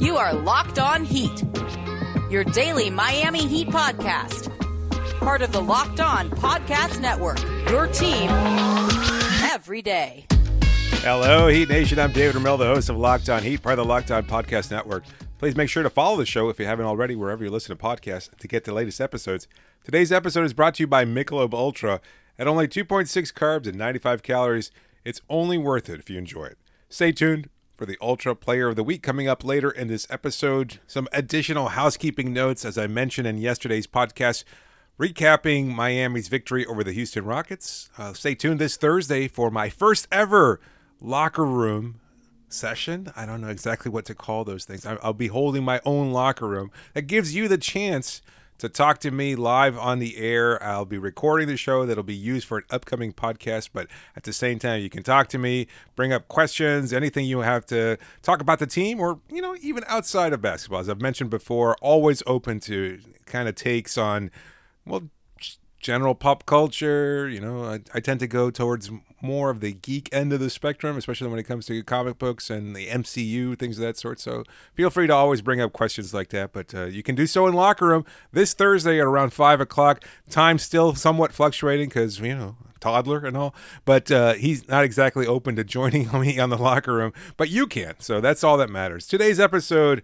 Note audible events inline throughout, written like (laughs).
You are Locked On Heat, your daily Miami Heat podcast. Part of the Locked On Podcast Network, your team every day. Hello, Heat Nation. I'm David Ramil, the host of Locked On Heat, part of the Locked On Podcast Network. Please make sure to follow the show if you haven't already, wherever you listen to podcasts, to get the latest episodes. Today's episode is brought to you by Michelob Ultra. At only 2.6 carbs and 95 calories, it's only worth it if you enjoy it. Stay tuned for the Ultra Player of the Week coming up later in this episode. Some additional housekeeping notes, as I mentioned in yesterday's podcast, recapping Miami's victory over the Houston Rockets. Uh, stay tuned this Thursday for my first ever locker room session. I don't know exactly what to call those things. I'll be holding my own locker room that gives you the chance to talk to me live on the air. I'll be recording the show that'll be used for an upcoming podcast, but at the same time, you can talk to me, bring up questions, anything you have to talk about the team, or, you know, even outside of basketball. As I've mentioned before, always open to kind of takes on, well, general pop culture. You know, I, I, tend to go towards more of the geek end of the spectrum, especially when it comes to comic books and the MCU, things of that sort. So feel free to always bring up questions like that. But uh, you can do so in Locker Room this Thursday at around 5 o'clock. Time still somewhat fluctuating because, you know, toddler and all, but uh, he's not exactly open to joining (laughs) me on the Locker Room. But you can. So that's all that matters. Today's episode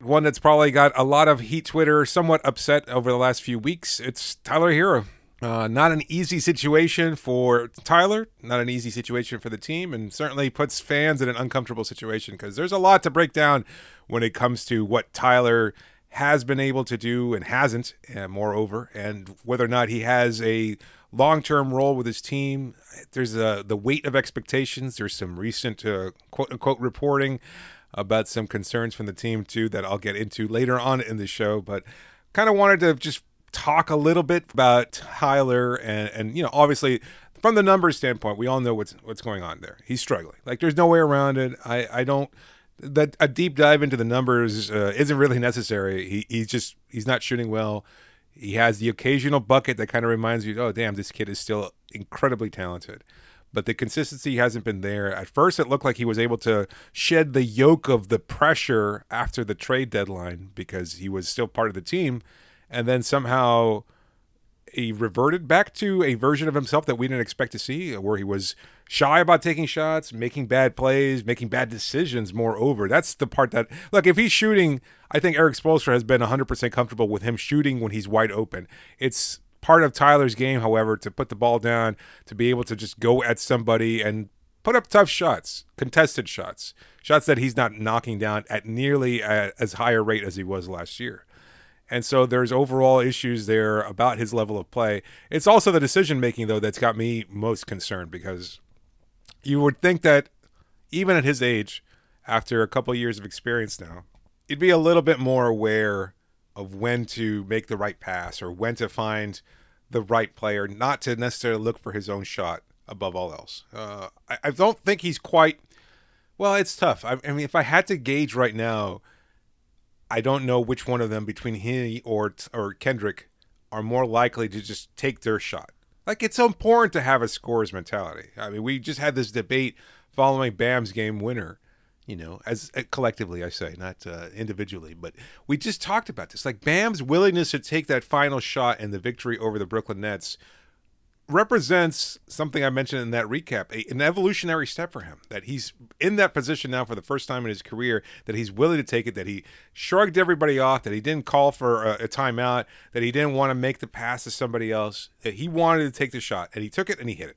one that's probably got a lot of Heat Twitter somewhat upset over the last few weeks. It's Tyler Herro. Uh, not an easy situation for Tyler, not an easy situation for the team, and certainly puts fans in an uncomfortable situation because there's a lot to break down when it comes to what Tyler has been able to do and hasn't, and moreover, and whether or not he has a long-term role with his team. There's a, the weight of expectations. There's some recent uh, quote-unquote reporting about some concerns from the team too that I'll get into later on in the show. But kind of wanted to just talk a little bit about Tyler and and you know obviously from the numbers standpoint, we all know what's what's going on there. He's struggling. Like there's no way around it. I I don't that a deep dive into the numbers uh, isn't really necessary. He he's just he's not shooting well. He has the occasional bucket that kind of reminds you, oh damn, this kid is still incredibly talented but the consistency hasn't been there. At first, it looked like he was able to shed the yoke of the pressure after the trade deadline because he was still part of the team. And then somehow he reverted back to a version of himself that we didn't expect to see, where he was shy about taking shots, making bad plays, making bad decisions. Moreover, that's the part that look. If he's shooting, I think Erik Spoelstra has been 100% comfortable with him shooting when he's wide open. It's part of Tyler's game, however, to put the ball down, to be able to just go at somebody and put up tough shots, contested shots, shots that he's not knocking down at nearly as high a rate as he was last year. And so there's overall issues there about his level of play. It's also the decision making, though, that's got me most concerned because you would think that even at his age, after a couple years of experience now, he'd be a little bit more aware of when to make the right pass or when to find the right player, not to necessarily look for his own shot above all else. Uh, I, I, don't think he's quite. Well, it's tough. I, I, mean, if I had to gauge right now, I don't know which one of them between he or or Kendrick are more likely to just take their shot. Like it's so important to have a scorer's mentality. I mean, we just had this debate following Bam's game winner you know, as uh, collectively, I say, not uh, individually, but we just talked about this. Like Bam's willingness to take that final shot and the victory over the Brooklyn Nets represents something I mentioned in that recap, a, an evolutionary step for him. That he's in that position now for the first time in his career, that he's willing to take it, that he shrugged everybody off, that he didn't call for a, a timeout, that he didn't want to make the pass to somebody else, that he wanted to take the shot, and he took it and he hit it.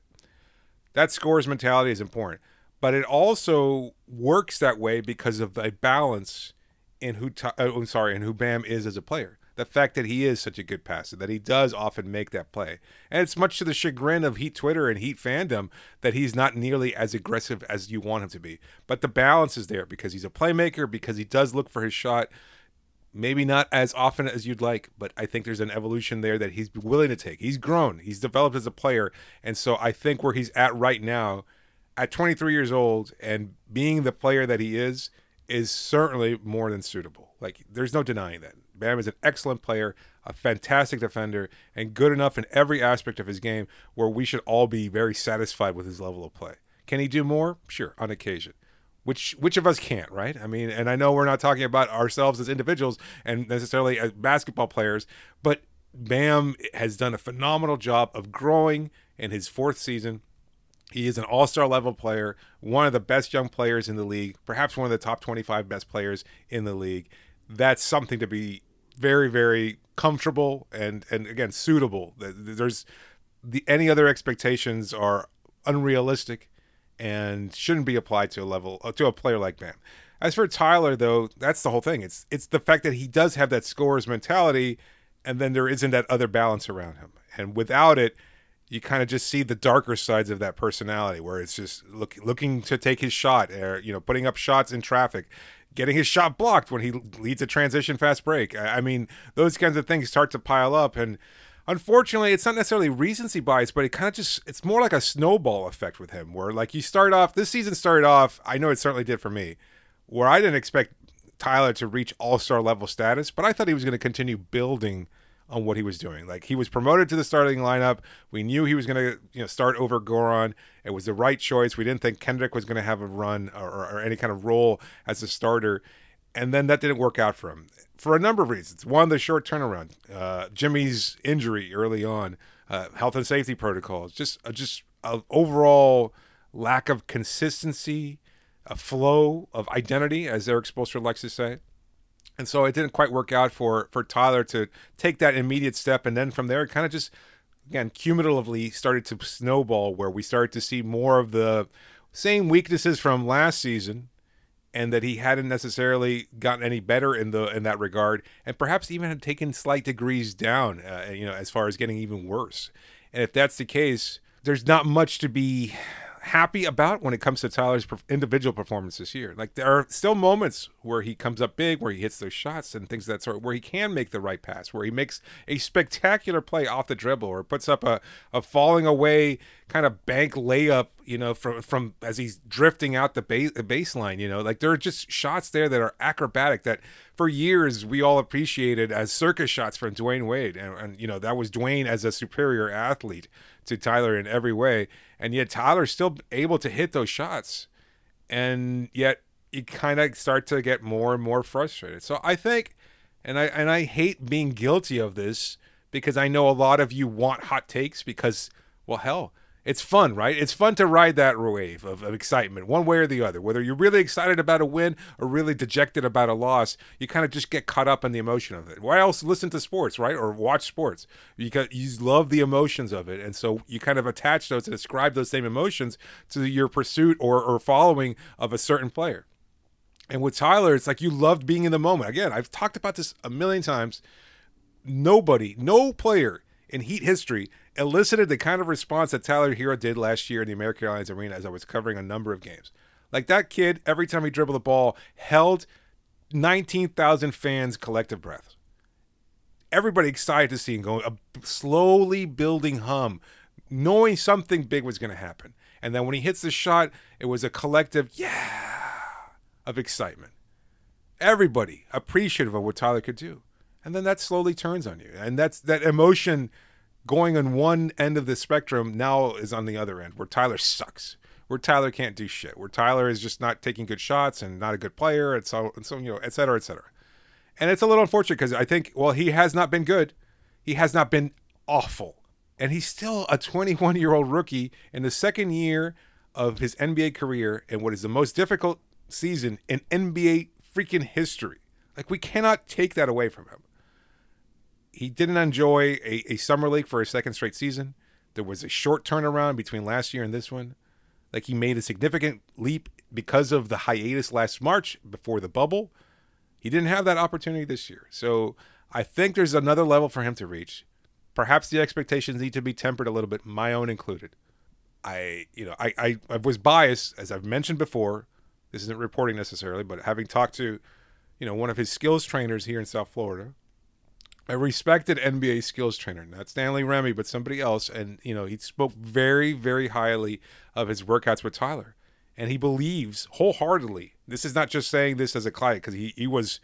That scores mentality is important but it also works that way because of the balance in who uh, I'm sorry, in who Bam is as a player. The fact that he is such a good passer, that he does often make that play, and it's much to the chagrin of Heat Twitter and Heat fandom that he's not nearly as aggressive as you want him to be. But the balance is there because he's a playmaker, because he does look for his shot. Maybe not as often as you'd like, but I think there's an evolution there that he's willing to take. He's grown, he's developed as a player, and so I think where he's at right now at 23 years old and being the player that he is is certainly more than suitable. Like there's no denying that. Bam is an excellent player, a fantastic defender, and good enough in every aspect of his game where we should all be very satisfied with his level of play. Can he do more? Sure, on occasion. which which of us can't, right? I mean, and I know we're not talking about ourselves as individuals and necessarily as basketball players, but Bam has done a phenomenal job of growing in his fourth season. He is an all star level player, one of the best young players in the league, perhaps one of the top 25 best players in the league. That's something to be very, very comfortable and, and again, suitable. There's the any other expectations are unrealistic and shouldn't be applied to a level uh, to a player like Bam. As for Tyler, though, that's the whole thing. It's it's the fact that he does have that scorer's mentality, and then there isn't that other balance around him. And without it, you kind of just see the darker sides of that personality, where it's just look, looking to take his shot, or you know, putting up shots in traffic, getting his shot blocked when he leads a transition fast break. I mean, those kinds of things start to pile up, and unfortunately, it's not necessarily recency bias, but it kind of just it's more like a snowball effect with him, where like you start off this season started off. I know it certainly did for me, where I didn't expect Tyler to reach All Star level status, but I thought he was going to continue building on what he was doing. Like he was promoted to the starting lineup. We knew he was going to you know start over Goran. It was the right choice. We didn't think Kendrick was going to have a run or, or, any kind of role as a starter, and then that didn't work out for him for a number of reasons. One, the short turnaround, uh, Jimmy's injury early on, uh, health and safety protocols, just uh, just a overall lack of consistency, a flow of identity, as Erik Spoelstra likes to say. And so it didn't quite work out for for Tyler to take that immediate step, and then from there, it kind of just again cumulatively started to snowball, where we started to see more of the same weaknesses from last season and that he hadn't necessarily gotten any better in the in that regard, and perhaps even had taken slight degrees down, uh, you know, as far as getting even worse. And if that's the case, there's not much to be happy about when it comes to Tyler's individual performance this year. Like there are still moments where he comes up big, where he hits those shots and things of that sort, where he can make the right pass, where he makes a spectacular play off the dribble, or puts up a, a falling away kind of bank layup, you know, from from as he's drifting out the the baseline. You know, like there are just shots there that are acrobatic that for years we all appreciated as circus shots from Dwyane Wade, and, and you know that was Dwyane as a superior athlete to Tyler in every way, and yet Tyler's still able to hit those shots, and yet you kind of start to get more and more frustrated. So I think, and I and I hate being guilty of this because I know a lot of you want hot takes because, well, hell, it's fun, right? It's fun to ride that wave of, of, excitement, one way or the other. Whether you're really excited about a win or really dejected about a loss, you kind of just get caught up in the emotion of it. Why else listen to sports, right? Or watch sports? Because you love the emotions of it. And so you kind of attach those and ascribe those same emotions to your pursuit or, or following of a certain player. And with Tyler, it's like you loved being in the moment. Again, I've talked about this a million times. Nobody, no player in Heat history elicited the kind of response that Tyler Herro did last year in the American Airlines Arena as I was covering a number of games. Like that kid, every time he dribbled the ball, held 19,000 fans' collective breath. Everybody excited to see him going, a slowly building hum, knowing something big was going to happen. And then when he hits the shot, it was a collective, yeah, of excitement. Everybody appreciative of what Tyler could do. And then that slowly turns on you. And that's that emotion going on one end of the spectrum now is on the other end where Tyler sucks, where Tyler can't do shit, where Tyler is just not taking good shots and not a good player, and so and so you know, et cetera, et cetera. And it's a little unfortunate because I think, well, he has not been good, he has not been awful, and he's still a 21 year old rookie in the second year of his NBA career and what is the most difficult season in NBA freaking history. Like we cannot take that away from him he didn't enjoy a, a summer league for a second straight season. There was a short turnaround between last year and this one. Like he made a significant leap because of the hiatus last March before the bubble. He didn't have that opportunity this year. So I think there's another level for him to reach. Perhaps the expectations need to be tempered a little bit, my own included. I, you know, I, I, I was biased, as I've mentioned before. This isn't reporting necessarily, but having talked to, you know, one of his skills trainers here in South Florida, a respected NBA skills trainer, not Stanley Remy, but somebody else. And, you know, he spoke very, very highly of his workouts with Tyler. And he believes wholeheartedly. This is not just saying this as a client, because he, he was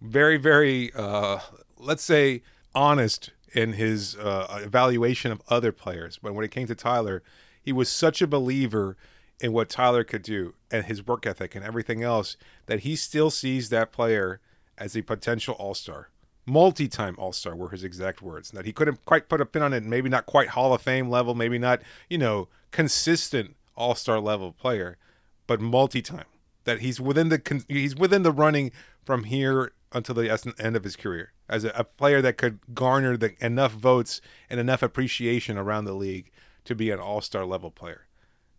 very, very, uh, let's say, honest in his uh, evaluation of other players. But when it came to Tyler, he was such a believer in what Tyler could do and his work ethic and everything else that he still sees that player as a potential all star. Multi time all star were his exact words. That he couldn't quite put a pin on it, maybe not quite Hall of Fame level, maybe not, you know, consistent all star level player, but multi time. That he's within the he's within the running from here until the end of his career as a, a player that could garner the, enough votes and enough appreciation around the league to be an all star level player.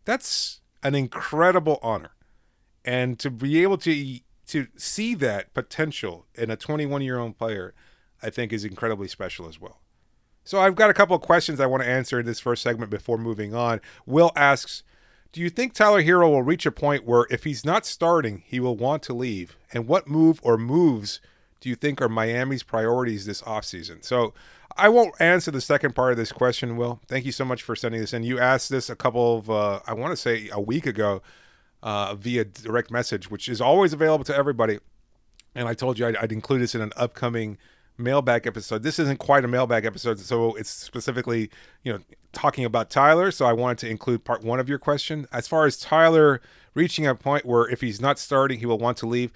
That's an incredible honor, and to be able to to see that potential in a 21 year old player, I think is incredibly special as well. So I've got a couple of questions I want to answer in this first segment before moving on. Will asks, do you think Tyler Herro will reach a point where if he's not starting, he will want to leave? And what move or moves do you think are Miami's priorities this offseason? So I won't answer the second part of this question, Will. Thank you so much for sending this in. You asked this a couple of, uh, I want to say a week ago uh, via direct message, which is always available to everybody. And I told you I'd, I'd include this in an upcoming mailbag episode. This isn't quite a mailbag episode, so it's specifically, you know, talking about Tyler. So I wanted to include part one of your question. As far as Tyler reaching a point where if he's not starting, he will want to leave.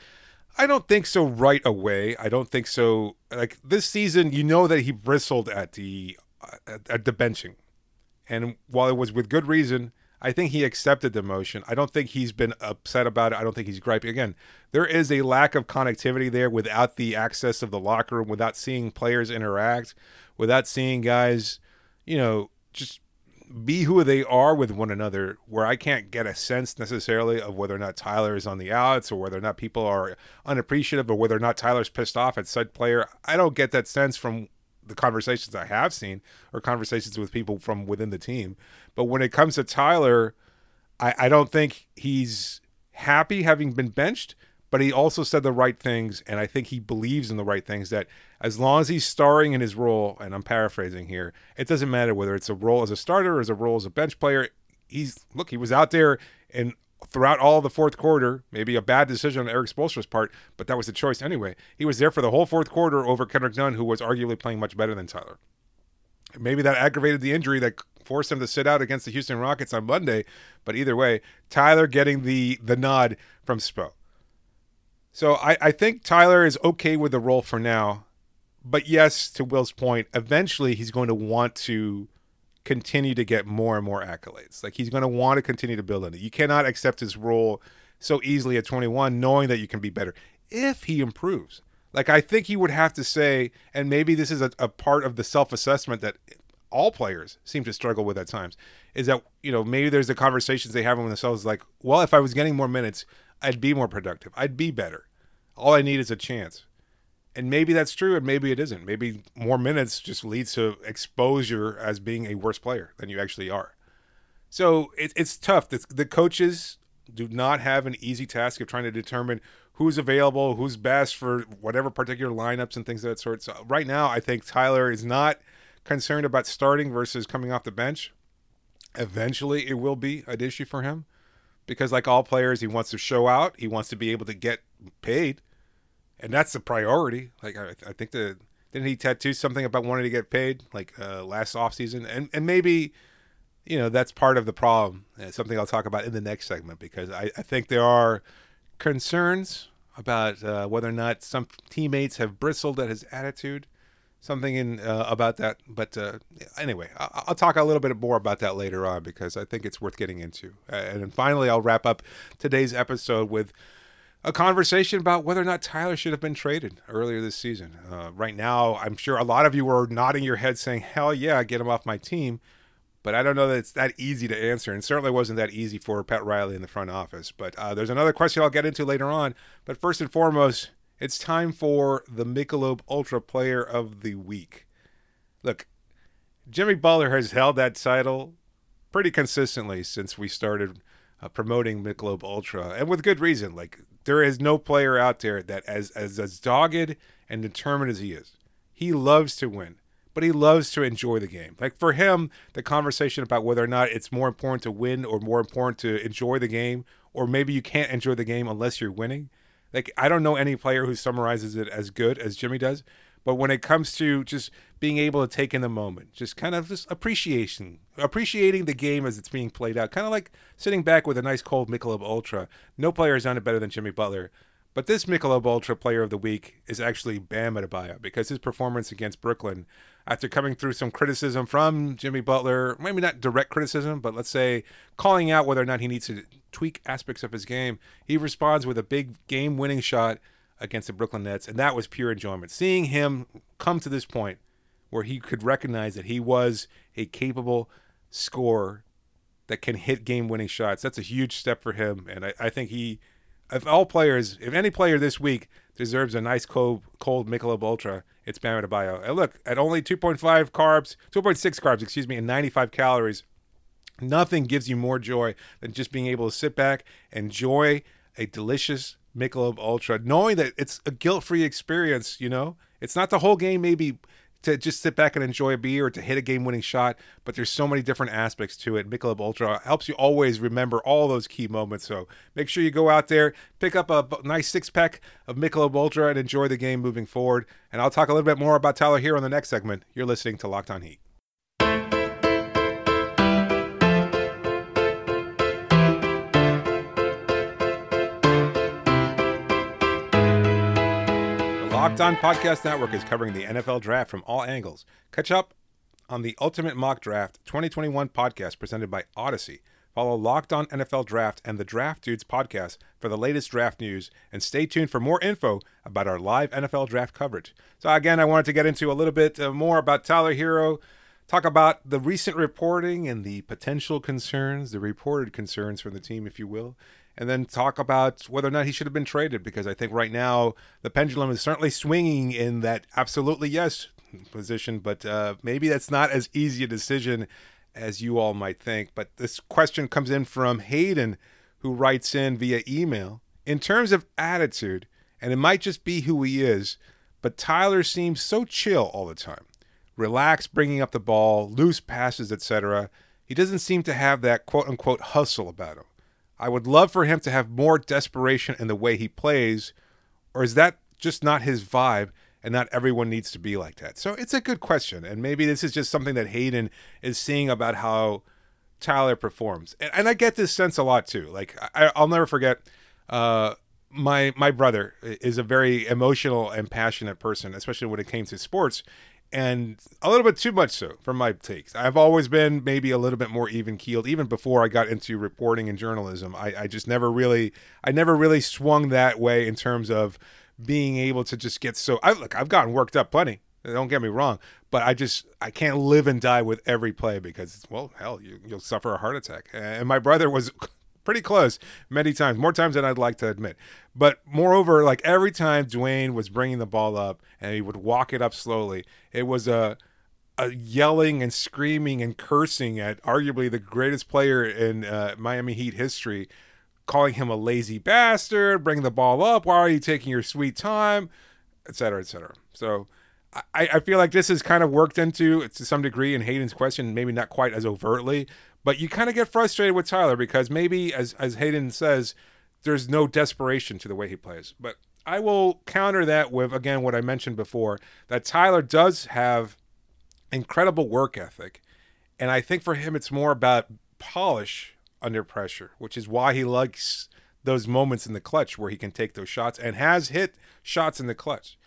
I don't think so right away. I don't think so. Like this season, you know that he bristled at the at, at the benching, and while it was with good reason, I think he accepted the motion. I don't think he's been upset about it. I don't think he's griping. Again, there is a lack of connectivity there without the access of the locker room, without seeing players interact, without seeing guys, you know, just be who they are with one another, where I can't get a sense necessarily of whether or not Tyler is on the outs or whether or not people are unappreciative or whether or not Tyler's pissed off at said player. I don't get that sense from the conversations I have seen or conversations with people from within the team. But when it comes to Tyler, I, I don't think he's happy having been benched, but he also said the right things. And I think he believes in the right things that as long as he's starring in his role, and I'm paraphrasing here, it doesn't matter whether it's a role as a starter or as a role as a bench player. He's look, he was out there and throughout all the fourth quarter. Maybe a bad decision on Erik Spoelstra's part, but that was the choice anyway. He was there for the whole fourth quarter over Kendrick Nunn, who was arguably playing much better than Tyler. Maybe that aggravated the injury that forced him to sit out against the Houston Rockets on Monday. But either way, Tyler getting the the nod from Spo. So I, I think Tyler is okay with the role for now. But yes, to Will's point, eventually he's going to want to continue to get more and more accolades. Like he's going to want to continue to build on it. You cannot accept his role so easily at 21, knowing that you can be better if he improves. Like I think he would have to say, and maybe this is a, a part of the self assessment that all players seem to struggle with at times, is that you know maybe there's the conversations they have with themselves like, well, if I was getting more minutes, I'd be more productive, I'd be better. All I need is a chance. And maybe that's true, and maybe it isn't. Maybe more minutes just leads to exposure as being a worse player than you actually are. So it, it's tough. The, the coaches do not have an easy task of trying to determine who's available, who's best for whatever particular lineups and things of that sort. So right now, I think Tyler is not concerned about starting versus coming off the bench. Eventually, it will be an issue for him because, like all players, he wants to show out. He wants to be able to get paid and that's the priority. Like I, I think the didn't he tattoo something about wanting to get paid like uh, last off season, and and maybe you know that's part of the problem. It's something I'll talk about in the next segment because I, I think there are concerns about uh, whether or not some teammates have bristled at his attitude. Something in uh, about that, but uh, anyway, I'll, I'll, talk a little bit more about that later on because I think it's worth getting into. and then finally, I'll wrap up today's episode with a conversation about whether or not Tyler should have been traded earlier this season. Uh, right now, I'm sure a lot of you are nodding your head saying, hell yeah, get him off my team. But I don't know that it's that easy to answer, and certainly wasn't that easy for Pat Riley in the front office. But uh, there's another question I'll get into later on. But first and foremost, it's time for the Michelob Ultra Player of the Week. Look, Jimmy Butler has held that title pretty consistently since we started uh, promoting Michelob Ultra, and with good reason. Like there is no player out there that as as as dogged and determined as he is. He loves to win, but he loves to enjoy the game. Like for him, the conversation about whether or not it's more important to win or more important to enjoy the game, or maybe you can't enjoy the game unless you're winning. Like I don't know any player who summarizes it as good as Jimmy does, But when it comes to just being able to take in the moment, just kind of just appreciation, appreciating the game as it's being played out, kind of like sitting back with a nice cold Michelob Ultra. No player has done it better than Jimmy Butler. But this Michelob Ultra Player of the Week is actually Bam Adebayo because his performance against Brooklyn, after coming through some criticism from Jimmy Butler, maybe not direct criticism, but let's say calling out whether or not he needs to tweak aspects of his game, he responds with a big game-winning shot against the Brooklyn Nets, and that was pure enjoyment. Seeing him come to this point where he could recognize that he was a capable scorer that can hit game-winning shots, that's a huge step for him, and I, I think he if all players, if any player this week deserves a nice cold, cold Michelob Ultra, it's Bam Adebayo. And look, at only 2.5 carbs, 2.6 carbs, excuse me, and 95 calories, nothing gives you more joy than just being able to sit back, and enjoy a delicious Michelob Ultra, knowing that it's a guilt-free experience. You know, it's not the whole game. Maybe to just sit back and enjoy a beer or to hit a game-winning shot. But there's so many different aspects to it. Michelob Ultra helps you always remember all those key moments. So make sure you go out there, pick up a nice six-pack of Michelob Ultra, and enjoy the game moving forward. And I'll talk a little bit more about Tyler here on the next segment. You're listening to Locked On Heat. Locked On Podcast Network is covering the NFL Draft from all angles. Catch up on the Ultimate Mock Draft 2021 podcast presented by Audacy. Follow Locked On NFL Draft and the Draft Dudes podcast for the latest draft news, and stay tuned for more info about our live NFL draft coverage. So, again, I wanted to get into a little bit uh, more about Tyler Herro, talk about the recent reporting and the potential concerns, the reported concerns from the team, if you will, and then talk about whether or not he should have been traded because I think right now the pendulum is certainly swinging in that absolutely yes position, but uh, maybe that's not as easy a decision as you all might think. But this question comes in from Hayden, who writes in via email. In terms of attitude, and it might just be who he is, but Tyler seems so chill all the time. Relaxed bringing up the ball, loose passes, etc. He doesn't seem to have that quote unquote hustle about him. I would love for him to have more desperation in the way he plays, or is that just not his vibe? And not everyone needs to be like that. So it's a good question. And maybe this is just something that Hayden is seeing about how Tyler performs. And, and I get this sense a lot too. Like, I, will never forget. Uh, my my brother is a very emotional and passionate person, especially when it came to sports and a little bit too much so for my takes. I've always been maybe a little bit more even keeled, even before I got into reporting and journalism. I, I just never really, I never really swung that way in terms of being able to just get so. I look, I've gotten worked up plenty. Don't get me wrong, but I just I can't live and die with every play because well, hell, you, you'll suffer a heart attack. And my brother was pretty close many times, more times than I'd like to admit. But moreover, like every time Dwyane was bringing the ball up and he would walk it up slowly, it was a a yelling and screaming and cursing at arguably the greatest player in uh, Miami Heat history, calling him a lazy bastard, bring the ball up. Why are you taking your sweet time, et cetera, et cetera. So. I, I feel like this is kind of worked into to some degree in Hayden's question, maybe not quite as overtly, but you kind of get frustrated with Tyler because maybe, as as Hayden says, there's no desperation to the way he plays. But I will counter that with again what I mentioned before that Tyler does have incredible work ethic, and I think for him it's more about polish under pressure, which is why he likes those moments in the clutch where he can take those shots and has hit shots in the clutch.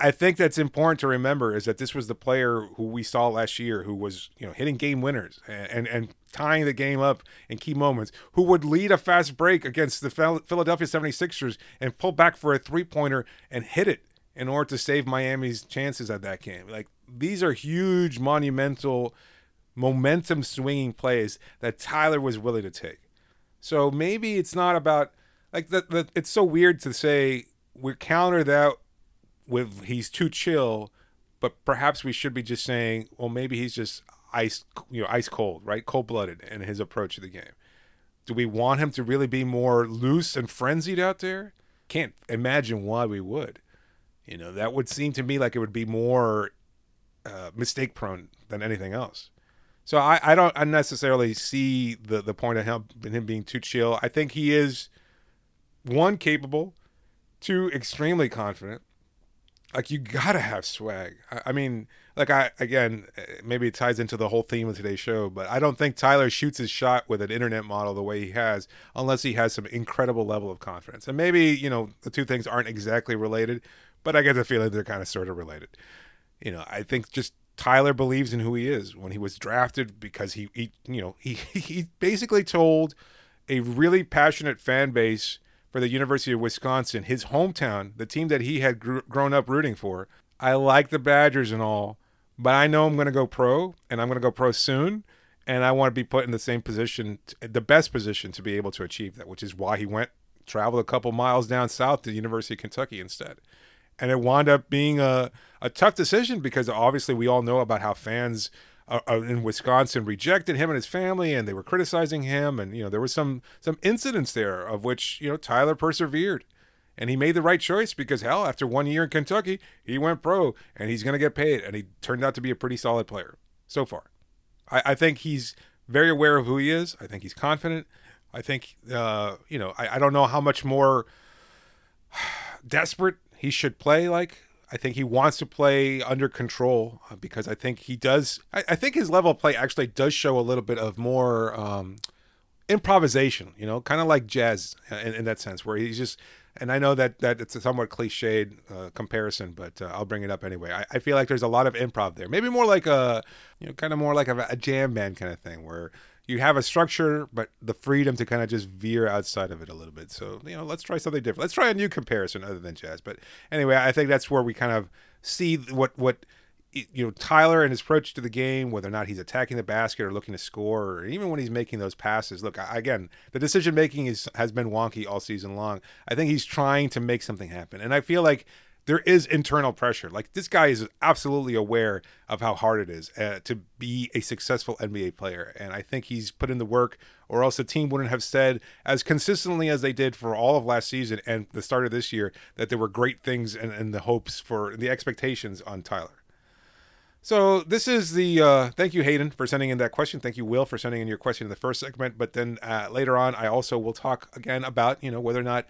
I, think that's important to remember is that this was the player who we saw last year who was you know hitting game winners and, and, and tying the game up in key moments who would lead a fast break against the Philadelphia 76ers and pull back for a three-pointer and hit it in order to save Miami's chances at that game. Like these are huge monumental momentum swinging plays that Tyler was willing to take. So maybe it's not about like that it's so weird to say we counter that with he's too chill, but perhaps we should be just saying, well, maybe he's just ice, you know, ice cold, right, cold blooded in his approach to the game. Do we want him to really be more loose and frenzied out there? Can't imagine why we would. You know, that would seem to me like it would be more uh, mistake prone than anything else. So I, I don't unnecessarily see the the point of him him being too chill. I think he is one capable, two extremely confident, like you gotta have swag. I, I mean, like I again, maybe it ties into the whole theme of today's show, but I don't think Tyler shoots his shot with an internet model the way he has, unless he has some incredible level of confidence. And maybe you know the two things aren't exactly related, but I get the feeling they're kind of sort of related. You know, I think just Tyler believes in who he is. When he was drafted, because he, he you know, he (laughs) he basically told a really passionate fan base for the University of Wisconsin, his hometown, the team that he had gr- grown up rooting for. I like the Badgers and all, but I know I'm going to go pro, and I'm going to go pro soon, and I want to be put in the same position, the best position to be able to achieve that, which is why he went traveled a couple miles down south to the University of Kentucky instead. And it wound up being a, a tough decision because obviously we all know about how fans uh, in Wisconsin rejected him and his family, and they were criticizing him, and you know there was some some incidents there of which you know Tyler persevered, and he made the right choice because hell, after one year in Kentucky, he went pro, and he's going to get paid, and he turned out to be a pretty solid player so far. I, I think he's very aware of who he is. I think he's confident. I think uh, you know I, I don't know how much more (sighs) desperate he should play like I think he wants to play under control uh, because I think he does. I, I, think his level of play actually does show a little bit of more um, improvisation, you know, kind of like jazz in, in, that sense, where he's just. And I know that that it's a somewhat cliched uh, comparison, but uh, I'll bring it up anyway. I, I, feel like there's a lot of improv there, maybe more like a, you know, kind of more like a, a jam band kind of thing, where you have a structure, but the freedom to kind of just veer outside of it a little bit. So, you know, let's try something different. Let's try a new comparison other than jazz. But anyway, I think that's where we kind of see what, what, you know, Tyler and his approach to the game, whether or not he's attacking the basket or looking to score, or even when he's making those passes. Look, again, the decision making is has been wonky all season long. I think he's trying to make something happen, and I feel like there is internal pressure. Like this guy is absolutely aware of how hard it is uh, to be a successful NBA player, and I think he's put in the work, or else the team wouldn't have said as consistently as they did for all of last season and the start of this year that there were great things and, and the hopes for the expectations on Tyler. So this is the uh, thank you Hayden for sending in that question. Thank you Will for sending in your question in the first segment. But then uh, later on, I also will talk again about you know whether or not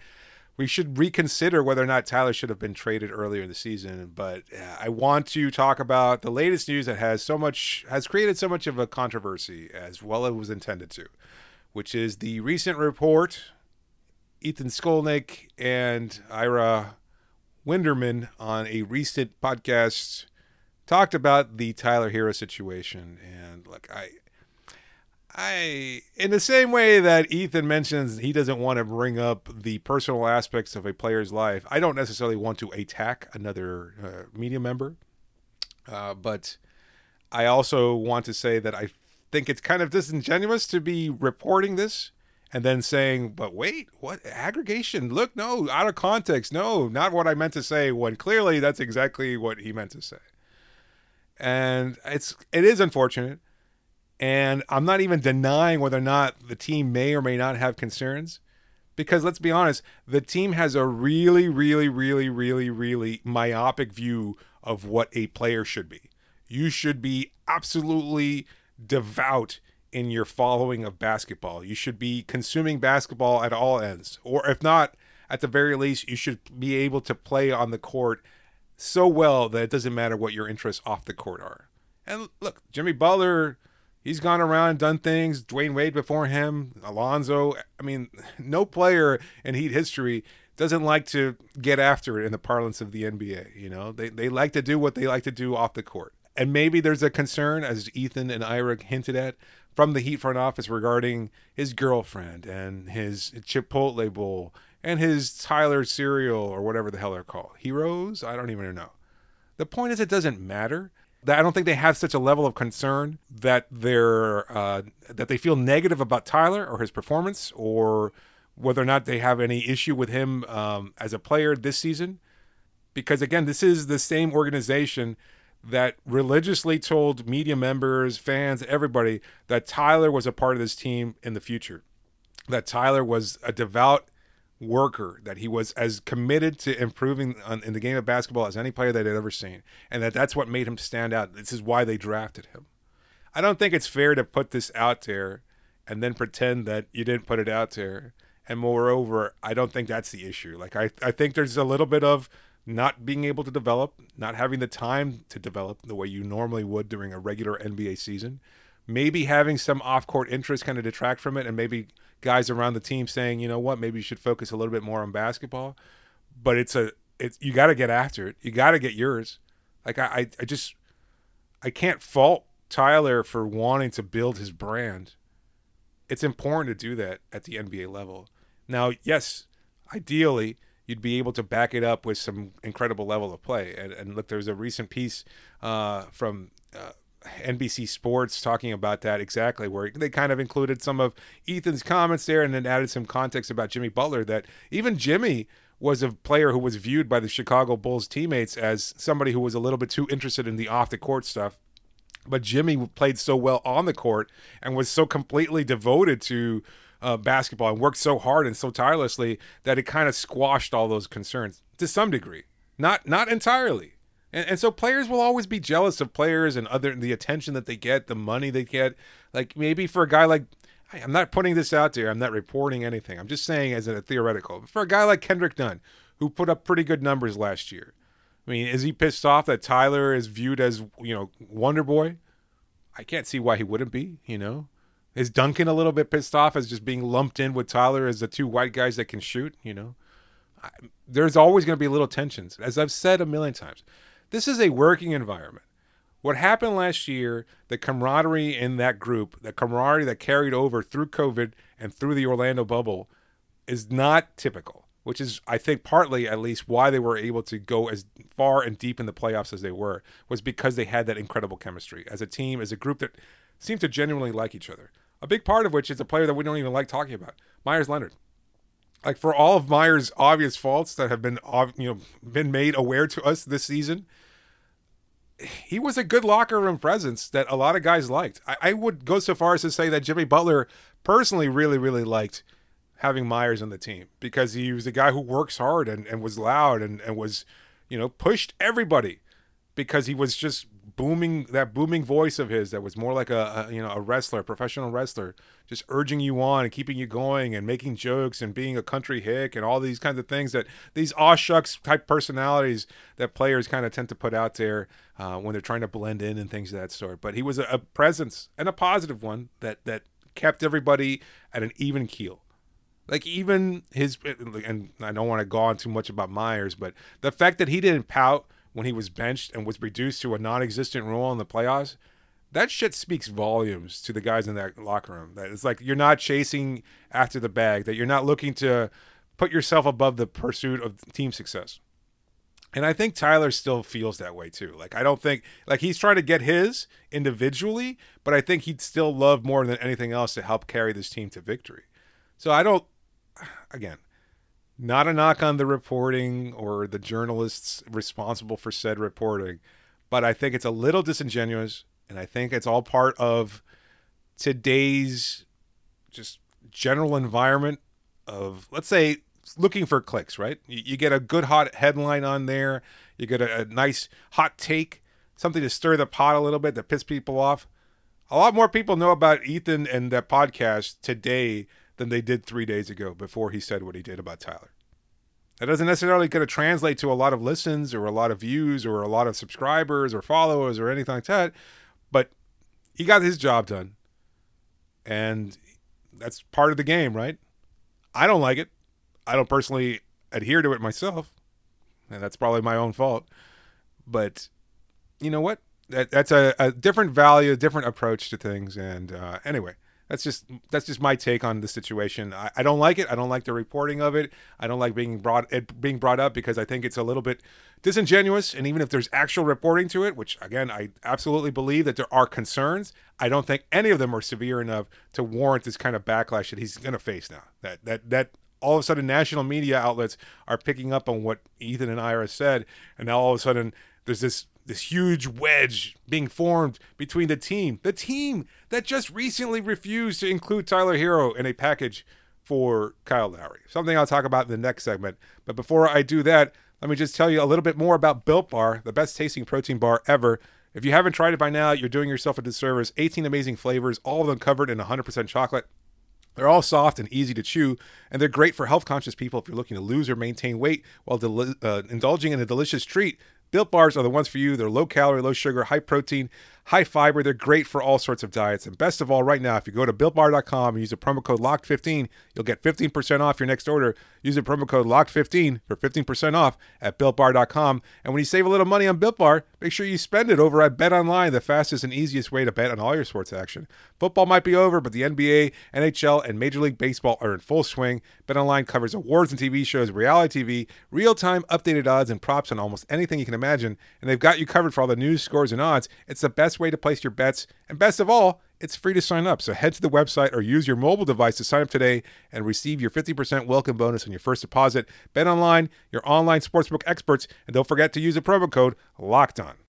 we should reconsider whether or not Tyler should have been traded earlier in the season. But uh, I want to talk about the latest news that has so much has created so much of a controversy as well as was intended to, which is the recent report. Ethan Skolnick and Ira Winderman on a recent podcast talked about the Tyler Herro situation, and like I I, in the same way that Ethan mentions he doesn't want to bring up the personal aspects of a player's life, I don't necessarily want to attack another uh, media member. Uh, but I also want to say that I think it's kind of disingenuous to be reporting this and then saying, but wait, what aggregation? Look, no, out of context. No, not what I meant to say, when clearly that's exactly what he meant to say. And it's it is unfortunate and I'm not even denying whether or not the team may or may not have concerns. Because let's be honest, the team has a really, really, really, really, really myopic view of what a player should be. You should be absolutely devout in your following of basketball. You should be consuming basketball at all ends. Or if not, at the very least, you should be able to play on the court so well that it doesn't matter what your interests off the court are. And look, Jimmy Butler he's gone around and done things. Dwyane Wade before him, Alonzo. I mean, no player in Heat history doesn't like to get after it in the parlance of the NBA. You know, they they like to do what they like to do off the court. And maybe there's a concern, as Ethan and Ira hinted at, from the Heat front office regarding his girlfriend and his Chipotle bowl and his Tyler cereal or whatever the hell they're called. Heroes? I don't even know. The point is, it doesn't matter. I don't think they have such a level of concern that they're uh, that they feel negative about Tyler or his performance, or whether or not they have any issue with him um, as a player this season. Because again, this is the same organization that religiously told media members, fans, everybody that Tyler was a part of this team in the future. That Tyler was a devout worker, that he was as committed to improving on, in the game of basketball as any player that I'd ever seen, and that that's what made him stand out. This is why they drafted him. I don't think it's fair to put this out there and then pretend that you didn't put it out there. And moreover, I don't think that's the issue. Like I, I think there's a little bit of not being able to develop, not having the time to develop the way you normally would during a regular NBA season, maybe having some off court interest kind of detract from it, and maybe guys around the team saying, you know what, maybe you should focus a little bit more on basketball. But it's a, it's you got to get after it. You got to get yours. Like I, I, just, I can't fault Tyler for wanting to build his brand. It's important to do that at the NBA level. Now, yes, ideally you'd be able to back it up with some incredible level of play. And, and look, there was a recent piece uh, from uh, NBC Sports talking about that exactly, where they kind of included some of Ethan's comments there and then added some context about Jimmy Butler that even Jimmy was a player who was viewed by the Chicago Bulls teammates as somebody who was a little bit too interested in the off the court stuff. But Jimmy played so well on the court and was so completely devoted to uh, basketball and worked so hard and so tirelessly that it kind of squashed all those concerns to some degree. Not not entirely. And, and so players will always be jealous of players and other the attention that they get, the money they get. Like maybe for a guy like I'm not putting this out there. I'm not reporting anything. I'm just saying as a theoretical. For a guy like Kendrick Nunn, who put up pretty good numbers last year, I mean, is he pissed off that Tyler is viewed as you know Wonder Boy? I can't see why he wouldn't be. You know, is Duncan a little bit pissed off as just being lumped in with Tyler as the two white guys that can shoot? You know, I, there's always going to be little tensions. As I've said a million times, this is a working environment. What happened last year, the camaraderie in that group, the camaraderie that carried over through COVID and through the Orlando bubble, is not typical. Which is, I think, partly at least why they were able to go as far and deep in the playoffs as they were, was because they had that incredible chemistry as a team, as a group that seemed to genuinely like each other. A big part of which is a player that we don't even like talking about, Meyers Leonard. Like for all of Meyers' obvious faults that have been you know been made aware to us this season, he was a good locker room presence that a lot of guys liked. I, I, would go so far as to say that Jimmy Butler personally really, really liked having Meyers on the team because he was a guy who works hard and, and was loud and, and was, you know, pushed everybody because he was just booming that booming voice of his that was more like a, a, you know a wrestler, a professional wrestler, just urging you on and keeping you going and making jokes and being a country hick and all these kinds of things that these aw shucks type personalities that players kind of tend to put out there uh, when they're trying to blend in and things of that sort. But he was a, a presence and a positive one that that kept everybody at an even keel. Like even his, and I don't want to go on too much about Meyers, but the fact that he didn't pout when he was benched and was reduced to a non-existent role in the playoffs, that shit speaks volumes to the guys in that locker room. That it's like you're not chasing after the bag, that you're not looking to put yourself above the pursuit of team success. And I think Tyler still feels that way too. Like I don't think like he's trying to get his individually, but I think he'd still love more than anything else to help carry this team to victory. So I don't again, not a knock on the reporting or the journalists responsible for said reporting, but I think it's a little disingenuous, and I think it's all part of today's just general environment of, let's say, looking for clicks, right? You, you get a good hot headline on there, you get a, a nice hot take, something to stir the pot a little bit to piss people off. A lot more people know about Ethan and that podcast today than they did three days ago before he said what he did about Tyler. That doesn't necessarily going to translate to a lot of listens or a lot of views or a lot of subscribers or followers or anything like that, but he got his job done. And that's part of the game, right? I don't like it. I don't personally adhere to it myself, and that's probably my own fault. But you know what? That, that's a, a different value, a different approach to things. And uh, anyway, that's just that's just my take on the situation. I, I, don't like it. I don't like the reporting of it. I don't like being brought it being brought up because I think it's a little bit disingenuous. And even if there's actual reporting to it, which again I absolutely believe that there are concerns, I don't think any of them are severe enough to warrant this kind of backlash that he's going to face now. That that that all of a sudden national media outlets are picking up on what Ethan and Ira said, and now all of a sudden there's this this huge wedge being formed between the team, the team that just recently refused to include Tyler Herro in a package for Kyle Lowry. Something I'll talk about in the next segment. But before I do that, let me just tell you a little bit more about Built Bar, the best tasting protein bar ever. If you haven't tried it by now, you're doing yourself a disservice. 18 amazing flavors, all of them covered in 100% chocolate. They're all soft and easy to chew, and they're great for health conscious people if you're looking to lose or maintain weight while uh, indulging in a delicious treat. Built bars are the ones for you. They're low calorie, low sugar, high protein, high fiber. They're great for all sorts of diets. And best of all, right now, if you go to builtbar.com and use the promo code LOCKED15, you'll get 15% off your next order. Use the promo code LOCKED15 for 15% off at builtbar.com. And when you save a little money on Built Bar, make sure you spend it over at Bet Online, the fastest and easiest way to bet on all your sports action. Football might be over, but the NBA, NHL, and Major League Baseball are in full swing. Bet Online covers awards and TV shows, reality TV, real time updated odds and props on almost anything you can imagine. And they've got you covered for all the news, scores, and odds. It's the best way to place your bets. And best of all, it's free to sign up. So head to the website or use your mobile device to sign up today and receive your 50% welcome bonus on your first deposit. Bet online, your online sportsbook experts, and don't forget to use the promo code LOCKED ON.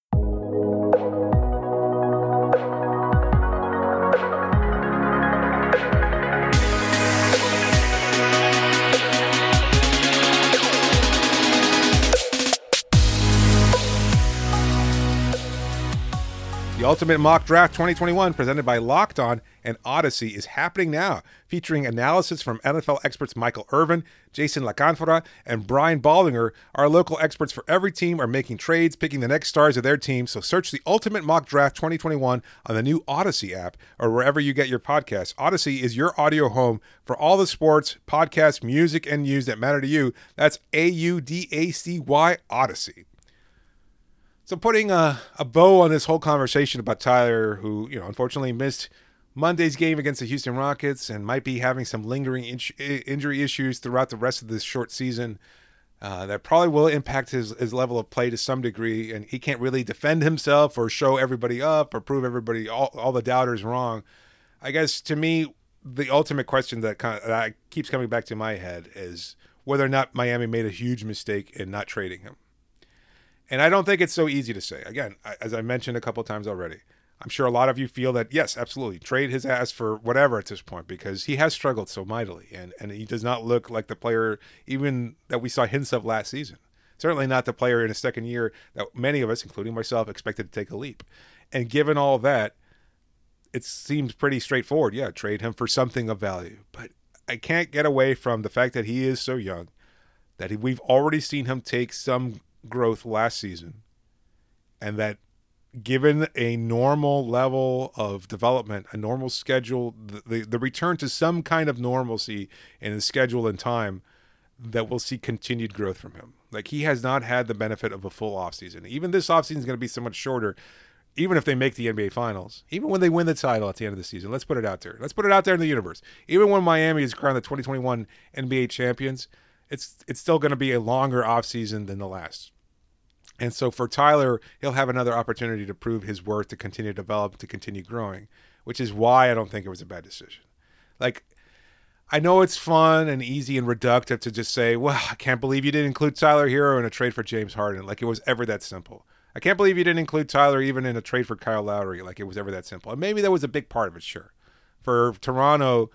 The Ultimate Mock Draft 2021, presented by Locked On and Audacy, is happening now, featuring analysis from NFL experts Michael Irvin, Jason La Canfora, and Brian Baldinger. Our local experts for every team are making trades, picking the next stars of their team. So search the Ultimate Mock Draft 2021 on the new Audacy app or wherever you get your podcasts. Audacy is your audio home for all the sports, podcasts, music, and news that matter to you. That's A U D A C Y Audacy. So putting a, a bow on this whole conversation about Tyler, who you know unfortunately missed Monday's game against the Houston Rockets and might be having some lingering in- injury issues throughout the rest of this short season, uh, that probably will impact his, his level of play to some degree, and he can't really defend himself or show everybody up or prove everybody all, all the doubters wrong. I guess to me, the ultimate question that kind of, that keeps coming back to my head is whether or not Miami made a huge mistake in not trading him. And I don't think it's so easy to say. Again, as I mentioned a couple times already, I'm sure a lot of you feel that yes, absolutely, trade his ass for whatever at this point because he has struggled so mightily, and and he does not look like the player even that we saw hints of last season. Certainly not the player in his second year that many of us, including myself, expected to take a leap. And given all that, it seems pretty straightforward. Yeah, trade him for something of value. But I can't get away from the fact that he is so young, that he, we've already seen him take some growth last season, and that given a normal level of development, a normal schedule, the, the, the return to some kind of normalcy in the schedule and time, that we'll see continued growth from him. Like he has not had the benefit of a full offseason. Even this offseason is going to be so much shorter, even if they make the NBA Finals, even when they win the title at the end of the season. Let's put it out there. Let's put it out there in the universe. Even when Miami is crowned the 2021 NBA champions, it's it's still going to be a longer offseason than the last. And so for Tyler, he'll have another opportunity to prove his worth, to continue to develop, to continue growing, which is why I don't think it was a bad decision. Like, I know it's fun and easy and reductive to just say, well, I can't believe you didn't include Tyler Herro in a trade for James Harden. Like it was ever that simple. I can't believe you didn't include Tyler even in a trade for Kyle Lowry. Like it was ever that simple. And maybe that was a big part of it, sure. For Toronto,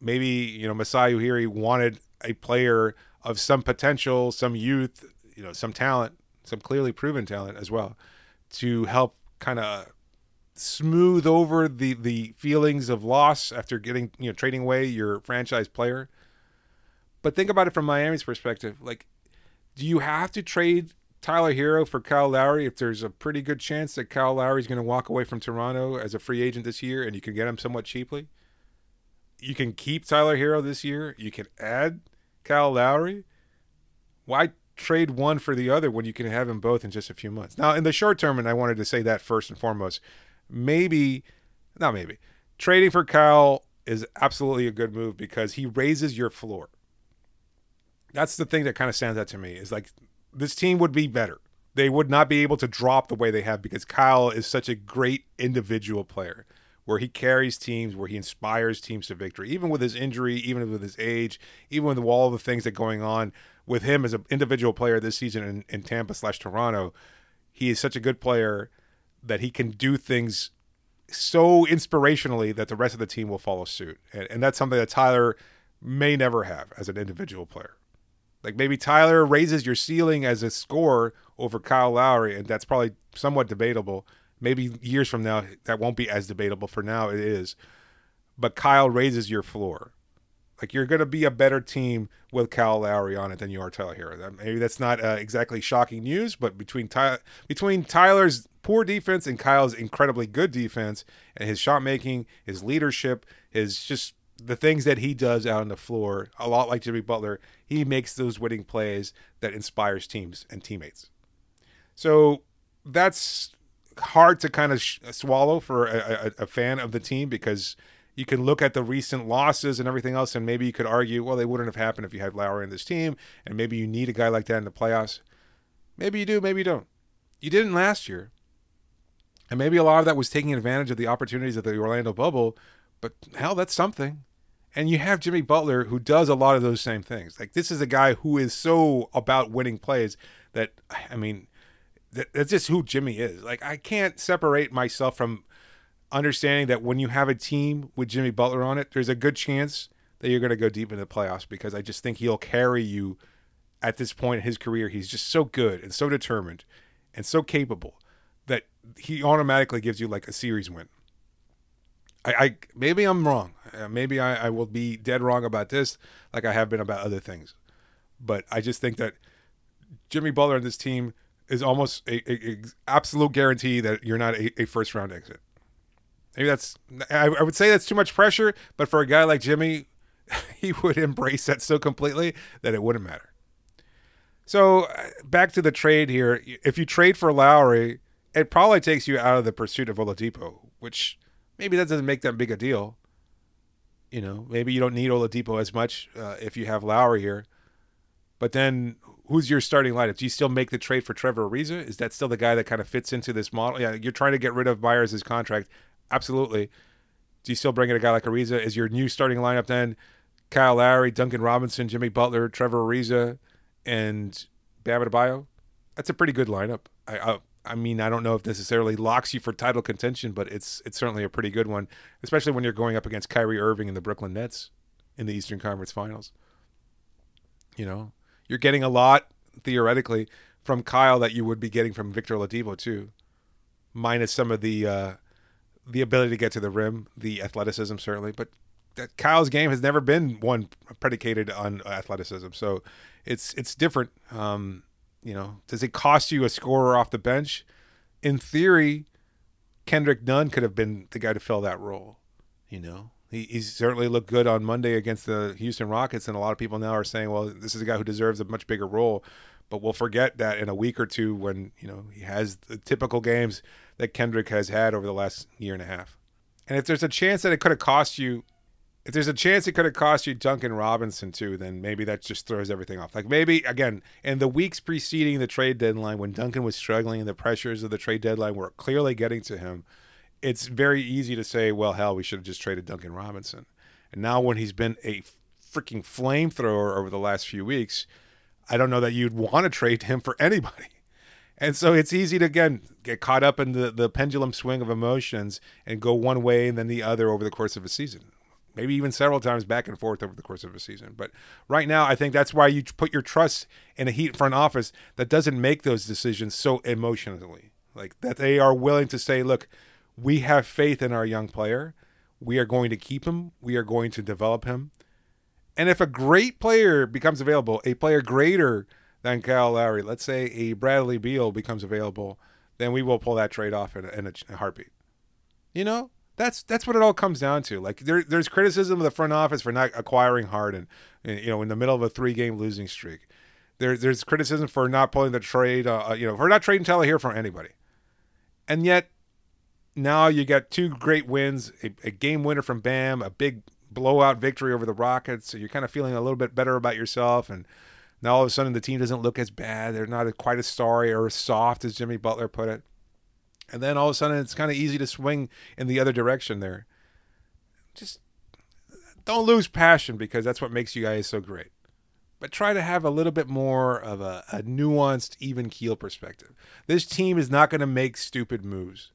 maybe, you know, Masai Ujiri wanted a player of some potential, some youth, you know, some talent some clearly proven talent as well, to help kind of smooth over the the feelings of loss after getting you know trading away your franchise player. But think about it from Miami's perspective. Like, do you have to trade Tyler Herro for Kyle Lowry if there's a pretty good chance that Kyle Lowry is going to walk away from Toronto as a free agent this year and you can get him somewhat cheaply? You can keep Tyler Herro this year. You can add Kyle Lowry. Why trade one for the other when you can have them both in just a few months. Now, in the short term, and I wanted to say that first and foremost, maybe, not maybe, trading for Kyle is absolutely a good move because he raises your floor. That's the thing that kind of stands out to me is like this team would be better. They would not be able to drop the way they have because Kyle is such a great individual player where he carries teams, where he inspires teams to victory, even with his injury, even with his age, even with all the things that are going on with him as an individual player this season in, in Tampa slash Toronto, he is such a good player that he can do things so inspirationally that the rest of the team will follow suit. And, and that's something that Tyler may never have as an individual player. Like maybe Tyler raises your ceiling as a scorer over Kyle Lowry, and that's probably somewhat debatable. Maybe years from now, that won't be as debatable. For now, it is. but Kyle raises your floor. Like you're going to be a better team with Kyle Lowry on it than you are Tyler Herro. That, maybe that's not uh, exactly shocking news, but between between Tyler's poor defense and Kyle's incredibly good defense, and his shot making, his leadership, his just the things that he does out on the floor, a lot like Jimmy Butler, he makes those winning plays that inspires teams and teammates. So that's hard to kind of sh- swallow for a, a, a fan of the team because you can look at the recent losses and everything else, and maybe you could argue, well, they wouldn't have happened if you had Lowry in this team, and maybe you need a guy like that in the playoffs. Maybe you do, maybe you don't. You didn't last year. And maybe a lot of that was taking advantage of the opportunities of the Orlando bubble, but hell, that's something. And you have Jimmy Butler who does a lot of those same things. Like this is a guy who is so about winning plays that I mean, that, that's just who Jimmy is. Like I can't separate myself from understanding that when you have a team with Jimmy Butler on it, there's a good chance that you're going to go deep into the playoffs because I just think he'll carry you at this point in his career. He's just so good and so determined and so capable that he automatically gives you like a series win. I, I maybe I'm wrong. Uh, maybe I, I will be dead wrong about this, like I have been about other things. But I just think that Jimmy Butler and this team is almost a, a, a absolute guarantee that you're not a, a first round exit. Maybe that's I, I would say that's too much pressure, but for a guy like Jimmy, (laughs) he would embrace that so completely that it wouldn't matter. So uh, back to the trade here. If you trade for Lowry, it probably takes you out of the pursuit of Oladipo, which maybe that doesn't make that big a deal. You know, maybe you don't need Oladipo as much uh, if you have Lowry here. But then, who's your starting lineup? Do you still make the trade for Trevor Ariza? Is that still the guy that kind of fits into this model? Yeah, you're trying to get rid of Meyers' contract. Absolutely. Do you still bring in a guy like Ariza? Is your new starting lineup then Kyle Lowry, Duncan Robinson, Jimmy Butler, Trevor Ariza, and Bam Adebayo? That's a pretty good lineup. I, I I mean, I don't know if necessarily locks you for title contention, but it's it's certainly a pretty good one, especially when you're going up against Kyrie Irving and the Brooklyn Nets in the Eastern Conference Finals. You know, you're getting a lot theoretically from Kyle that you would be getting from Victor Oladipo too, minus some of the uh, the ability to get to the rim, the athleticism certainly, but Kyle's game has never been one predicated on athleticism, so it's it's different. Um, you know, does it cost you a scorer off the bench? In theory, Kendrick Nunn could have been the guy to fill that role. You know, he, he certainly looked good on Monday against the Houston Rockets, and a lot of people now are saying, well, this is a guy who deserves a much bigger role. But we'll forget that in a week or two when you know he has the typical games that Kendrick has had over the last year and a half. And if there's a chance that it could have cost you if there's a chance it could have cost you Duncan Robinson too, then maybe that just throws everything off. Like maybe again, in the weeks preceding the trade deadline, when Duncan was struggling and the pressures of the trade deadline were clearly getting to him, it's very easy to say, well, hell, we should have just traded Duncan Robinson. And now when he's been a freaking flamethrower over the last few weeks, I don't know that you'd want to trade him for anybody. And so it's easy to again get caught up in the, the pendulum swing of emotions and go one way and then the other over the course of a season maybe even several times back and forth over the course of a season. But right now, I think that's why you put your trust in a Heat front office that doesn't make those decisions so emotionally. Like that they are willing to say, look, we have faith in our young player. We are going to keep him. We are going to develop him. And if a great player becomes available, a player greater than Kyle Lowry, let's say a Bradley Beal becomes available, then we will pull that trade off in a, in a heartbeat. You know, that's that's what it all comes down to. Like there, there's criticism of the front office for not acquiring Harden, you know, in the middle of a three-game losing streak. There, there's criticism for not pulling the trade, uh, uh you know, for not trading Tyler Herro from anybody. And yet, now you got two great wins, a, a, game winner from Bam, a big blowout victory over the Rockets. So you're kind of feeling a little bit better about yourself. And now all of a sudden the team doesn't look as bad. They're not quite as sorry or as soft as Jimmy Butler put it and then all of a sudden it's kind of easy to swing in the other direction there. Just don't lose passion because that's what makes you guys so great. But try to have a little bit more of a, a nuanced, even keel perspective. This team is not going to make stupid moves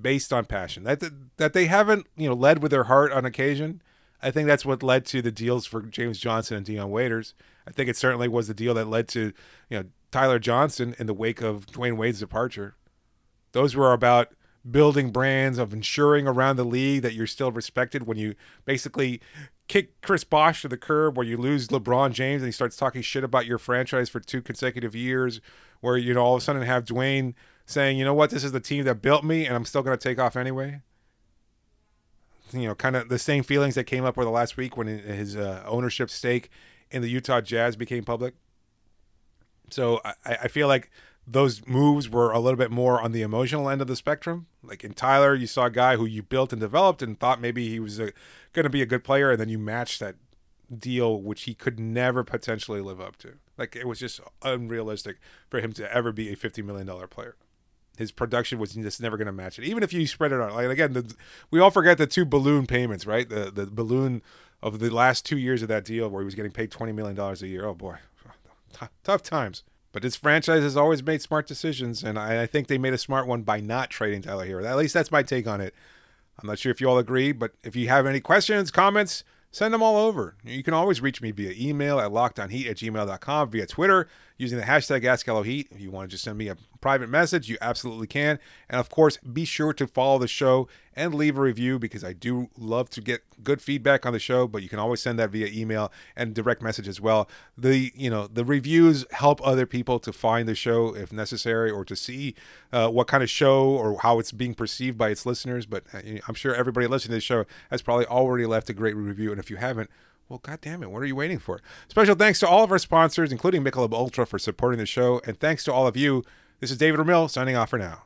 based on passion. That that they haven't, you know, led with their heart on occasion. I think that's what led to the deals for James Johnson and Dion Waiters. I think it certainly was the deal that led to, you know, Tyler Johnson in the wake of Dwyane Wade's departure. Those were about building brands, of ensuring around the league that you're still respected when you basically kick Chris Bosh to the curb, where you lose LeBron James and he starts talking shit about your franchise for two consecutive years, where you know all of a sudden have Dwyane saying, you know what, this is the team that built me, and I'm still going to take off anyway. You know, kind of the same feelings that came up over the last week when his uh, ownership stake in the Utah Jazz became public. So I, I feel like those moves were a little bit more on the emotional end of the spectrum. Like in Tyler, you saw a guy who you built and developed and thought maybe he was going to be a good player, and then you matched that deal, which he could never potentially live up to. Like it was just unrealistic for him to ever be a fifty million dollar player. His production was just never going to match it, even if you spread it out. Like again, the, we all forget the two balloon payments, right? The the balloon of the last two years of that deal where he was getting paid twenty million dollars a year. Oh boy, T- tough times. But this franchise has always made smart decisions, and I, I, think they made a smart one by not trading Tyler Herro. At least that's my take on it. I'm not sure if you all agree, but if you have any questions, comments, send them all over. You can always reach me via email at lockedonheat at gmail.com, via Twitter using the hashtag AskLOHeat. If you want to just send me a private message, you absolutely can. And of course, be sure to follow the show and leave a review because I do love to get good feedback on the show, but you can always send that via email and direct message as well. The you know, the reviews help other people to find the show if necessary or to see uh, what kind of show or how it's being perceived by its listeners, but uh, I'm sure everybody listening to the show has probably already left a great review and if you haven't, well, God damn it, what are you waiting for? Special thanks to all of our sponsors, including Michelob Ultra, for supporting the show, and thanks to all of you. This is David Ramil signing off for now.